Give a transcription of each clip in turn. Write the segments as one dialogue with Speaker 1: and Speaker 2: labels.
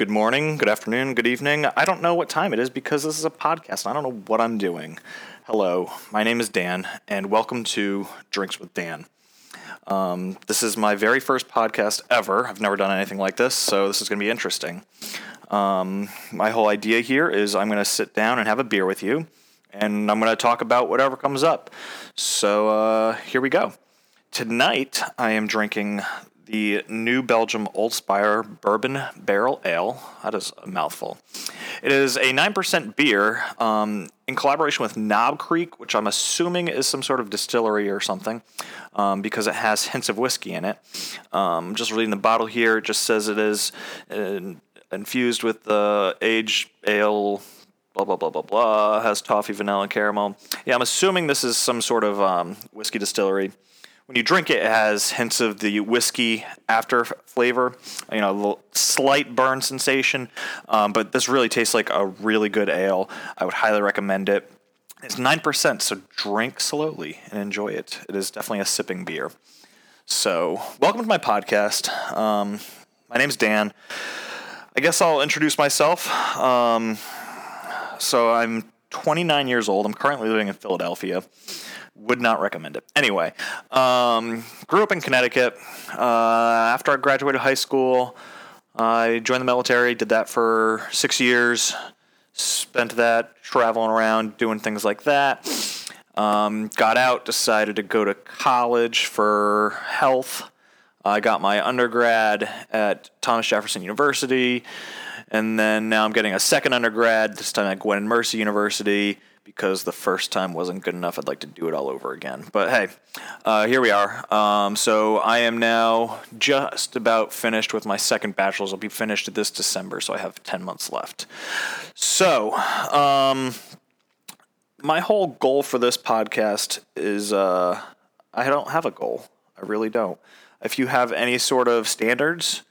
Speaker 1: good morning, good afternoon, good evening. I don't know what time it is because this is a podcast. I don't know what I'm doing. Hello, my name is Dan, and welcome to Drinks with Dan. Um, this is my very first podcast ever. I've never done anything like this, so this is going to be interesting. Um, my whole idea here is I'm going to sit down and have a beer with you, and I'm going to talk about whatever comes up. So uh, here we go. Tonight, I am drinking the New Belgium Old Spire Bourbon Barrel Ale. That is a mouthful. It is a 9% beer um, in collaboration with Knob Creek, which I'm assuming is some sort of distillery or something um, because it has hints of whiskey in it. Um, just reading the bottle here, it just says it is uh, infused with the aged ale blah blah blah blah blah has toffee vanilla caramel yeah i'm assuming this is some sort of um, whiskey distillery when you drink it, it has hints of the whiskey after flavor, you know, a little slight burn sensation. Um, but this really tastes like a really good ale. I would highly recommend it. It's 9%, so drink slowly and enjoy it. It is definitely a sipping beer. So, welcome to my podcast. Um, my name's Dan. I guess I'll introduce myself. Um, so, I'm 29 years old. I'm currently living in Philadelphia would not recommend it. Anyway, um, grew up in Connecticut. Uh, after I graduated high school, I joined the military, did that for six years, spent that traveling around doing things like that. Um, got out, decided to go to college for health. I got my undergrad at Thomas Jefferson University, and then now I'm getting a second undergrad, this time at Gwynedd Mercy University because the first time wasn't good enough. I'd like to do it all over again. But hey, uh, here we are. Um, so I am now just about finished with my second bachelor's. I'll be finished this December, so I have 10 months left. So, um, my whole goal for this podcast is uh, I don't have a goal. I really don't. If you have any sort of standards,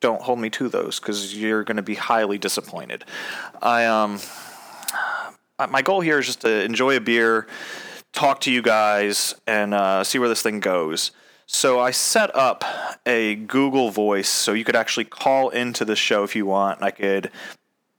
Speaker 1: don't hold me to those because you're going to be highly disappointed. I um my goal here is just to enjoy a beer, talk to you guys, and uh, see where this thing goes. So I set up a Google Voice so you could actually call into the show if you want. I could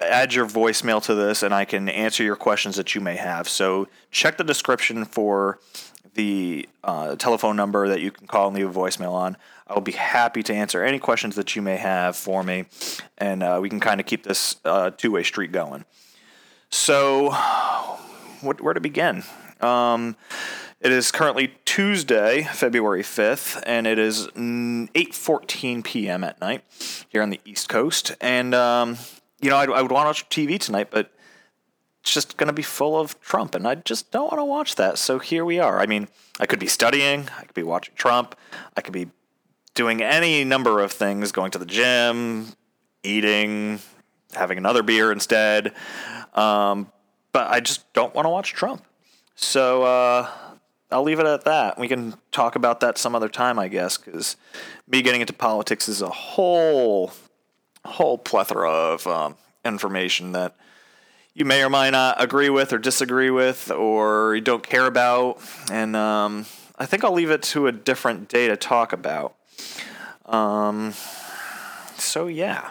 Speaker 1: add your voicemail to this and I can answer your questions that you may have. So check the description for the uh, telephone number that you can call and leave a voicemail on. I will be happy to answer any questions that you may have for me, and uh, we can kind of keep this uh, two way street going. So, what, where to begin? Um, it is currently Tuesday, February 5th, and it is 8:14 p.m. at night here on the East Coast. And um, you know, I, I would want to watch TV tonight, but it's just going to be full of Trump, and I just don't want to watch that. So here we are. I mean, I could be studying, I could be watching Trump, I could be doing any number of things, going to the gym, eating, having another beer instead. Um, but I just don't want to watch Trump. So uh, I'll leave it at that. We can talk about that some other time, I guess, because me getting into politics is a whole, whole plethora of um, information that you may or may not agree with or disagree with or you don't care about. And um, I think I'll leave it to a different day to talk about. Um, so, yeah.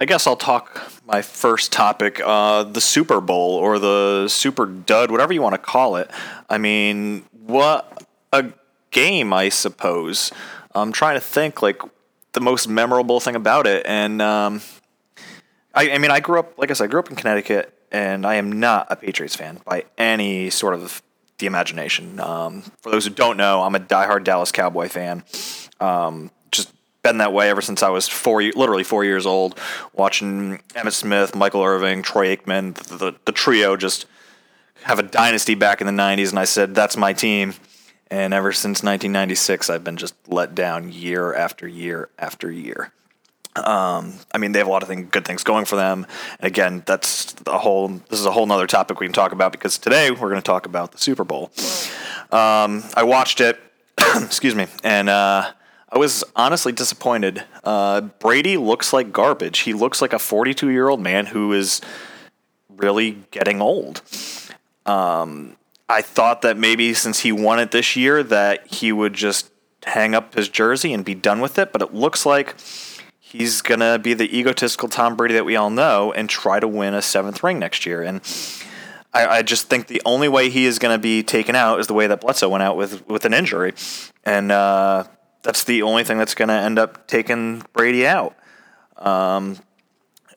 Speaker 1: I guess I'll talk my first topic, uh, the Super Bowl or the Super Dud, whatever you want to call it. I mean, what a game, I suppose. I'm trying to think like the most memorable thing about it, and um, I, I mean, I grew up, like I said, I grew up in Connecticut, and I am not a Patriots fan by any sort of the imagination. Um, for those who don't know, I'm a diehard Dallas Cowboy fan. Um, been that way ever since I was four, literally four years old, watching Emmitt Smith, Michael Irvin, Troy Aikman, the, the, the trio just have a dynasty back in the 90s. And I said, that's my team. And ever since 1996, I've been just let down year after year after year. Um, I mean, they have a lot of thing, good things going for them. And again, that's a whole. This is a whole other topic we can talk about because today we're going to talk about the Super Bowl. Um, I watched it. excuse me, and uh, I was honestly disappointed. Uh, Brady looks like garbage. He looks like a 42 year old man who is really getting old. Um, I thought that maybe since he won it this year, that he would just hang up his jersey and be done with it. But it looks like he's going to be the egotistical Tom Brady that we all know and try to win a seventh ring next year. And I, I just think the only way he is going to be taken out is the way that Bledsoe went out with, with an injury. And uh, that's the only thing that's going to end up taking Brady out. Um,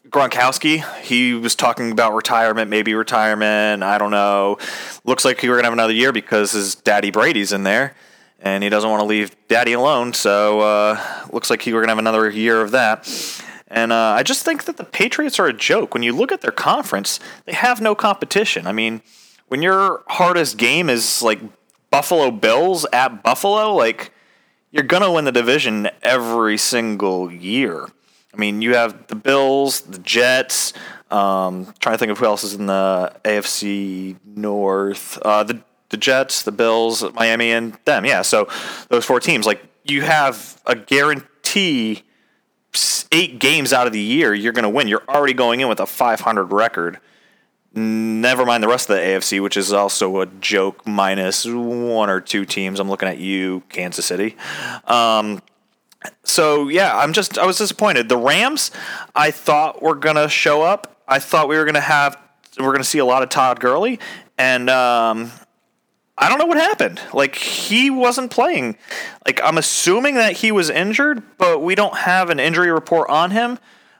Speaker 1: Gronkowski, he was talking about retirement, maybe retirement. I don't know. Looks like he were gonna have another year because his daddy Brady's in there, and he doesn't want to leave daddy alone. So uh, looks like he were gonna have another year of that. And uh, I just think that the Patriots are a joke. When you look at their conference, they have no competition. I mean, when your hardest game is like Buffalo Bills at Buffalo, like you're gonna win the division every single year. I mean, you have the Bills, the Jets. Um, trying to think of who else is in the AFC North. Uh, the the Jets, the Bills, Miami, and them. Yeah, so those four teams. Like you have a guarantee eight games out of the year you're going to win. You're already going in with a 500 record. Never mind the rest of the AFC, which is also a joke, minus one or two teams. I'm looking at you, Kansas City. Um, so yeah, I'm just I was disappointed. The Rams, I thought were gonna show up. I thought we were gonna have we're gonna see a lot of Todd Gurley, and um, I don't know what happened. Like he wasn't playing. Like I'm assuming that he was injured, but we don't have an injury report on him.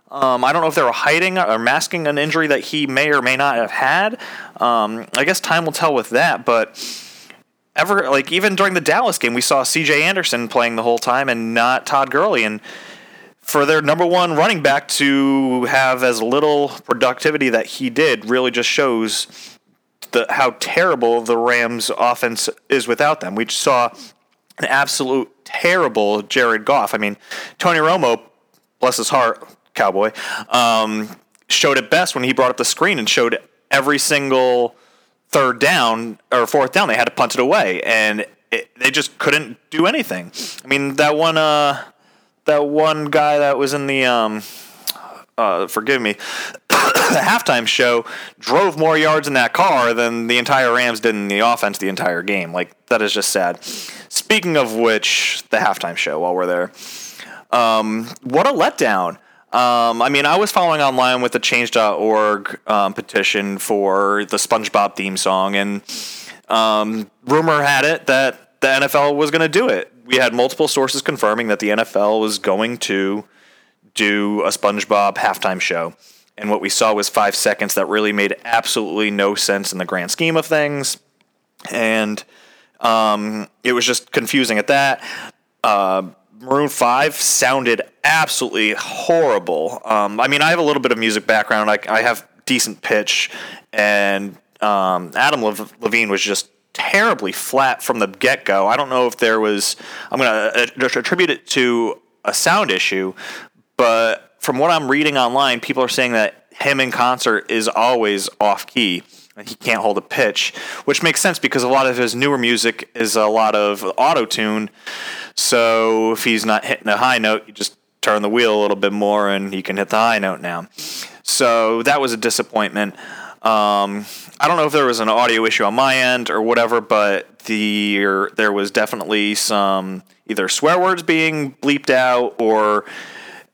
Speaker 1: Um, I don't know if they were hiding or masking an injury that he may or may not have had. Um, I guess time will tell with that, but ever like even during the Dallas game, we saw C.J. Anderson playing the whole time and not Todd Gurley, and for their number one running back to have as little productivity that he did really just shows the how terrible the Rams offense is without them. We saw an absolute terrible Jared Goff. I mean, Tony Romo, bless his heart, cowboy, um, showed it best when he brought up the screen and showed every single third down or fourth down, they had to punt it away, and it, they just couldn't do anything. I mean, that one, uh, that one guy that was in the, um, uh, forgive me, the halftime show drove more yards in that car than the entire Rams did in the offense the entire game. Like that is just sad. Speaking of which, the halftime show while we're there, um, what a letdown. Um, I mean, I was following online with the Change.org um, petition for the SpongeBob theme song, and um, rumor had it that the NFL was going to do it. We had multiple sources confirming that the NFL was going to do a SpongeBob halftime show. And what we saw was five seconds that really made absolutely no sense in the grand scheme of things. And um, it was just confusing at that. Uh, Maroon Five sounded absolutely horrible. Um, I mean, I have a little bit of music background. I, I have decent pitch, and um, Adam Levine was just terribly flat from the get go. I don't know if there was. I'm going to attribute it to a sound issue, but from what I'm reading online, people are saying that him in concert is always off key he can't hold a pitch, which makes sense because a lot of his newer music is a lot of auto tune. So if he's not hitting a high note, you just turn the wheel a little bit more and he can hit the high note now. So that was a disappointment. Um, I don't know if there was an audio issue on my end or whatever, but the there was definitely some either swear words being bleeped out or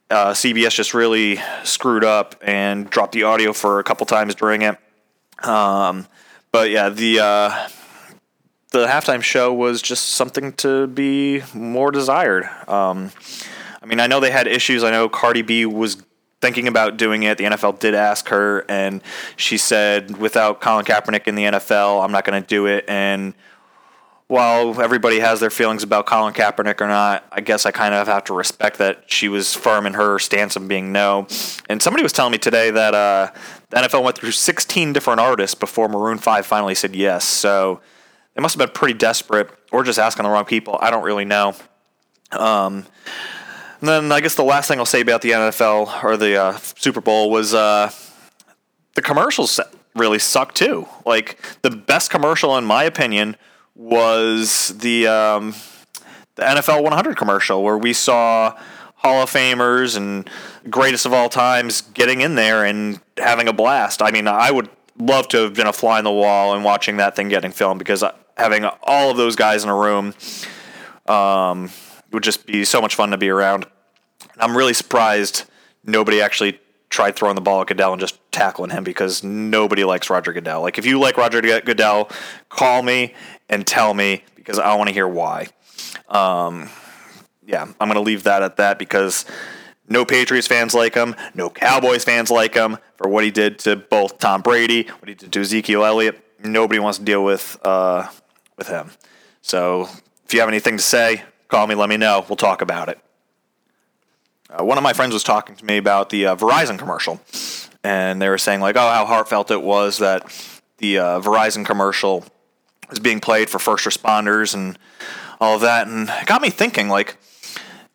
Speaker 1: uh, CBS just really screwed up and dropped the audio for a couple times during it. Um, but yeah, the uh, the halftime show was just something to be more desired. Um, I mean, I know they had issues. I know Cardi B was thinking about doing it. The NFL did ask her, and she said, "Without Colin Kaepernick in the NFL, I'm not going to do it." And while everybody has their feelings about Colin Kaepernick or not, I guess I kind of have to respect that she was firm in her stance of being no. And somebody was telling me today that uh, the NFL went through 16 different artists before Maroon 5 finally said yes. So they must have been pretty desperate or just asking the wrong people. I don't really know. Um, and then I guess the last thing I'll say about the NFL or the uh, Super Bowl was uh, the commercials really suck too. Like the best commercial, in my opinion, was the um, the NFL 100 commercial where we saw Hall of Famers and greatest of all times getting in there and having a blast. I mean, I would love to have been a fly on the wall and watching that thing getting filmed because having all of those guys in a room um, would just be so much fun to be around. I'm really surprised nobody actually tried throwing the ball at Goodell and just tackling him because nobody likes Roger Goodell. Like, if you like Roger Goodell, call me and tell me because I want to hear why. Um, yeah, I'm going to leave that at that because no Patriots fans like him, no Cowboys fans like him for what he did to both Tom Brady, what he did to Ezekiel Elliott. Nobody wants to deal with uh, with him. So if you have anything to say, call me, let me know. We'll talk about it. Uh, one of my friends was talking to me about the uh, Verizon commercial, and they were saying like, oh, how heartfelt it was that the uh, Verizon commercial was being played for first responders and all of that, and it got me thinking like.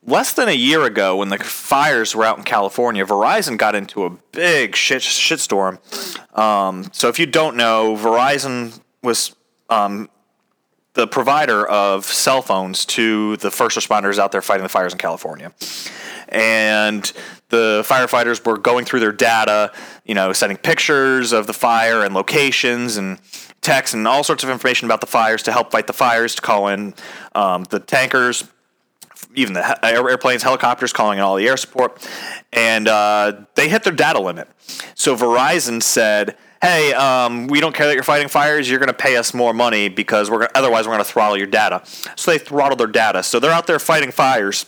Speaker 1: Less than a year ago, when the fires were out in California, Verizon got into a big shit shitstorm. Um, so, if you don't know, Verizon was um, the provider of cell phones to the first responders out there fighting the fires in California and the firefighters were going through their data, you know, sending pictures of the fire and locations and text and all sorts of information about the fires to help fight the fires, to call in um, the tankers, even the airplanes, helicopters, calling in all the air support, and uh, they hit their data limit. So Verizon said, "Hey, um, we don't care that you're fighting fires. You're going to pay us more money because we're otherwise we're going to throttle your data." So they throttled their data. So they're out there fighting fires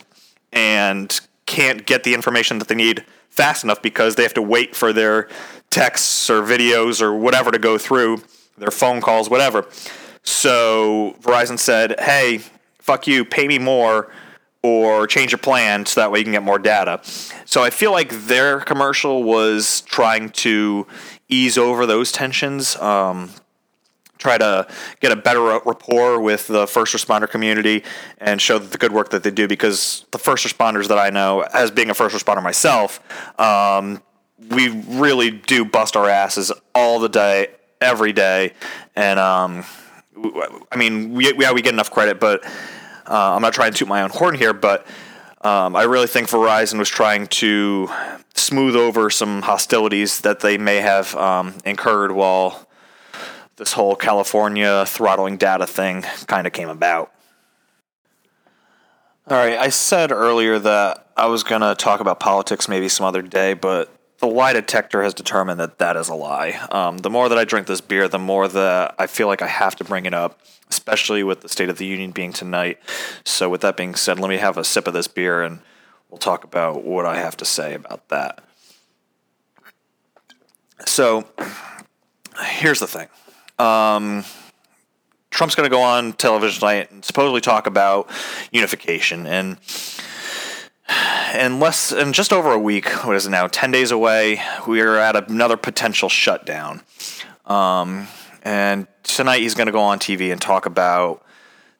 Speaker 1: and can't get the information that they need fast enough because they have to wait for their texts or videos or whatever to go through, their phone calls, whatever. So Verizon said, hey, fuck you, pay me more or change your plan so that way you can get more data. So I feel like their commercial was trying to ease over those tensions. Um, try to get a better rapport with the first responder community and show the good work that they do because the first responders that I know, as being a first responder myself, um, we really do bust our asses all the day, every day. And um, I mean, we, yeah, we get enough credit, but uh, I'm not trying to toot my own horn here, but um, I really think Verizon was trying to smooth over some hostilities that they may have um, incurred while this whole California throttling data thing kind of came about. All right, I said earlier that I was going to talk about politics maybe some other day, but the lie detector has determined that that is a lie. Um, the more that I drink this beer, the more that I feel like I have to bring it up, especially with the State of the Union being tonight. So, with that being said, let me have a sip of this beer and we'll talk about what I have to say about that. So, here's the thing um, Trump's going to go on television tonight and supposedly talk about unification and in less just over a week, what is it now? Ten days away, we are at another potential shutdown. Um, and tonight he's going to go on TV and talk about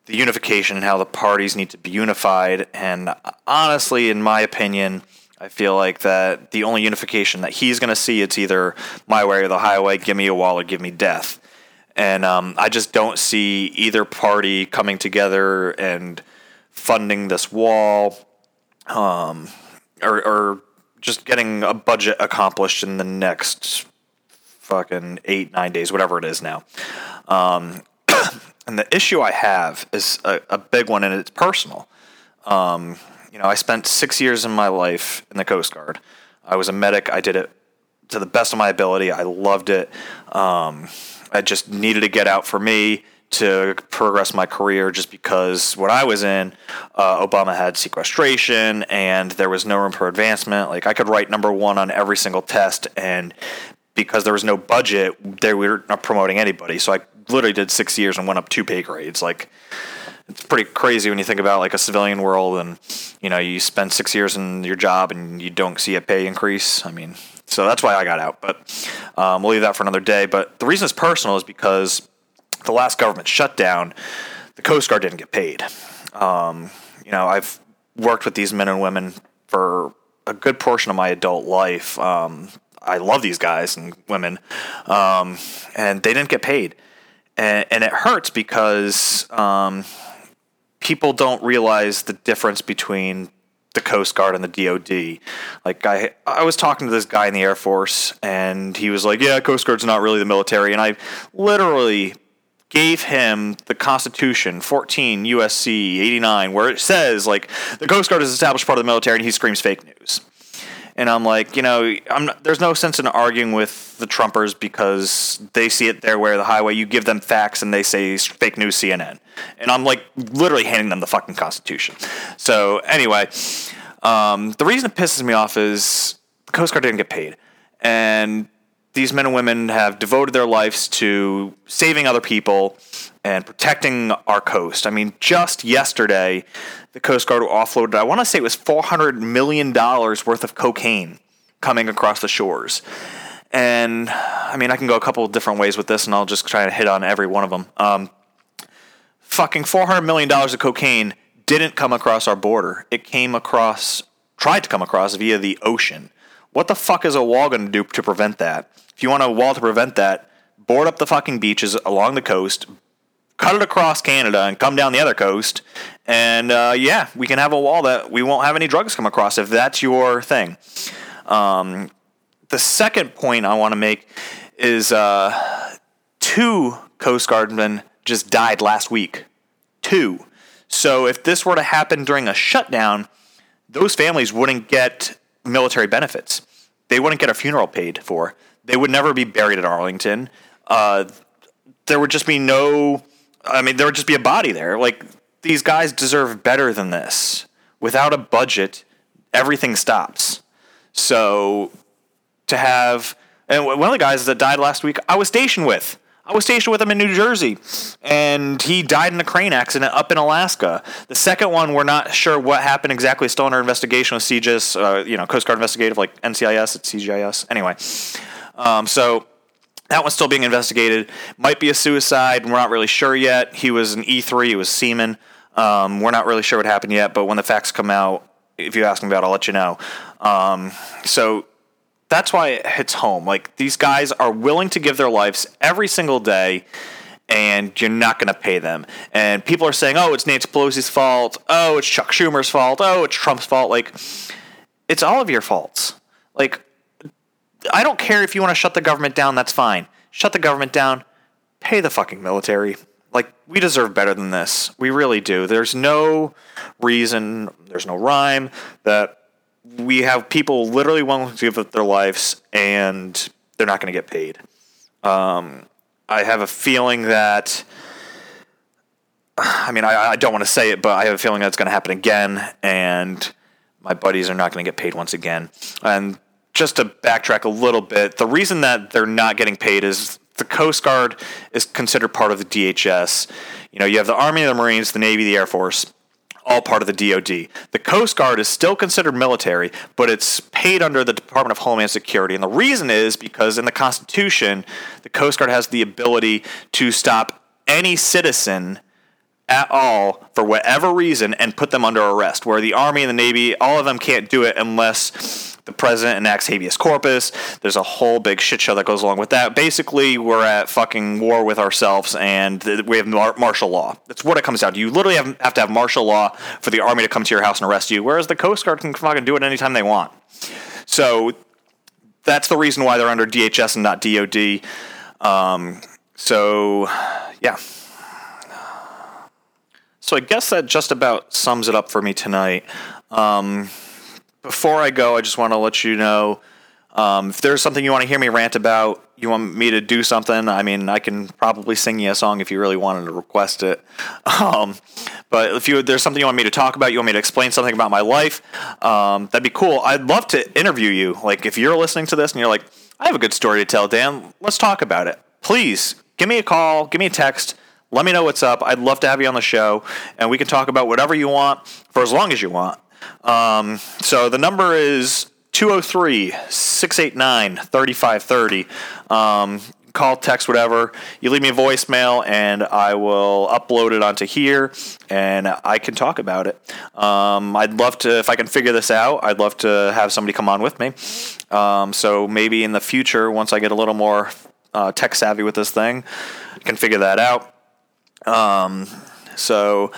Speaker 1: the unification and how the parties need to be unified. And honestly, in my opinion, I feel like that the only unification that he's going to see it's either my way or the highway. Give me a wall or give me death and um, I just don't see either party coming together and funding this wall, um, or, or just getting a budget accomplished in the next fucking eight nine days, whatever it is now. Um, and the issue I have is a, a big one, and it's personal. Um, you know, I spent six years in my life in the Coast Guard. I was a medic. I did it to the best of my ability. I loved it. Um, I just needed to get out for me to progress my career just because what I was in, uh, Obama had sequestration and there was no room for advancement. Like I could write number one on every single test, and because there was no budget, they were not promoting anybody. So I literally did six years and went up two pay grades. Like it's pretty crazy when you think about like a civilian world and you know you spend six years in your job and you don't see a pay increase. I mean, so that's why I got out. But um, we'll leave that for another day. But the reason it's personal is because the last government shutdown, the Coast Guard didn't get paid. Um, you know, I've worked with these men and women for a good portion of my adult life. Um, I love these guys and women, um, and they didn't get paid, and, and it hurts because um, people don't realize the difference between the Coast Guard and the DoD. Like I, I was talking to this guy in the Air Force, and he was like, "Yeah, Coast Guard's not really the military." And I literally gave him the Constitution, 14 USC 89, where it says like the Coast Guard is established part of the military, and he screams fake news. And I'm like, you know, not, there's no sense in arguing with the Trumpers because they see it their way or the highway. You give them facts and they say fake news CNN. And I'm like literally handing them the fucking Constitution. So anyway, um, the reason it pisses me off is the Coast Guard didn't get paid. And these men and women have devoted their lives to saving other people and protecting our coast. I mean, just yesterday, the Coast Guard offloaded, I want to say it was $400 million worth of cocaine coming across the shores. And I mean, I can go a couple of different ways with this, and I'll just try to hit on every one of them. Um, fucking $400 million of cocaine didn't come across our border. It came across, tried to come across via the ocean. What the fuck is a wall going to do to prevent that? If you want a wall to prevent that, board up the fucking beaches along the coast, cut it across Canada, and come down the other coast. And uh, yeah, we can have a wall that we won't have any drugs come across if that's your thing. Um, the second point I want to make is uh, two Coast Guardmen just died last week. Two. So if this were to happen during a shutdown, those families wouldn't get military benefits. They wouldn't get a funeral paid for. They would never be buried at Arlington. Uh, there would just be no. I mean, there would just be a body there. Like these guys deserve better than this. Without a budget, everything stops. So to have and one of the guys that died last week, I was stationed with. I was stationed with him in New Jersey, and he died in a crane accident up in Alaska. The second one, we're not sure what happened exactly. Still under investigation with CGIS, uh, you know, Coast Guard investigative, like NCIS at CGIS. Anyway, um, so that one's still being investigated. Might be a suicide. We're not really sure yet. He was an E3. He was seaman. Um, we're not really sure what happened yet, but when the facts come out, if you ask me about, it, I'll let you know. Um, so that's why it hits home. Like these guys are willing to give their lives every single day, and you're not going to pay them. And people are saying, "Oh, it's Nancy Pelosi's fault. Oh, it's Chuck Schumer's fault. Oh, it's Trump's fault." Like it's all of your faults. Like I don't care if you want to shut the government down. That's fine. Shut the government down. Pay the fucking military. Like we deserve better than this. We really do. There's no reason. There's no rhyme that we have people literally willing to give up their lives and they're not going to get paid. Um, I have a feeling that. I mean, I, I don't want to say it, but I have a feeling that's going to happen again, and my buddies are not going to get paid once again. And just to backtrack a little bit, the reason that they're not getting paid is the Coast Guard is considered part of the DHS. You know, you have the Army, the Marines, the Navy, the Air Force all part of the DoD. The Coast Guard is still considered military, but it's paid under the Department of Homeland Security. And the reason is because in the Constitution, the Coast Guard has the ability to stop any citizen at all for whatever reason and put them under arrest. Where the Army and the Navy, all of them can't do it unless the president enacts habeas corpus. There's a whole big shit show that goes along with that. Basically, we're at fucking war with ourselves, and we have mar- martial law. That's what it comes down to. You literally have, have to have martial law for the army to come to your house and arrest you, whereas the Coast Guard can fucking do it anytime they want. So that's the reason why they're under DHS and not DOD. Um, so, yeah. So I guess that just about sums it up for me tonight. Um, before I go, I just want to let you know um, if there's something you want to hear me rant about, you want me to do something. I mean, I can probably sing you a song if you really wanted to request it. Um, but if you there's something you want me to talk about, you want me to explain something about my life, um, that'd be cool. I'd love to interview you. Like if you're listening to this and you're like, I have a good story to tell, Dan. Let's talk about it. Please give me a call, give me a text. Let me know what's up. I'd love to have you on the show, and we can talk about whatever you want for as long as you want. Um, so the number is 203 689 3530. Um, call, text, whatever. You leave me a voicemail, and I will upload it onto here, and I can talk about it. Um, I'd love to, if I can figure this out, I'd love to have somebody come on with me. Um, so maybe in the future, once I get a little more uh, tech savvy with this thing, I can figure that out. Um, so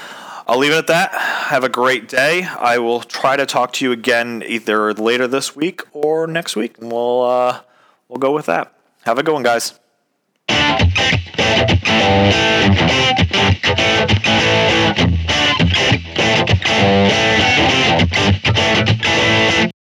Speaker 1: I'll leave it at that. Have a great day. I will try to talk to you again either later this week or next week, and we'll uh, we'll go with that. Have a good one, guys.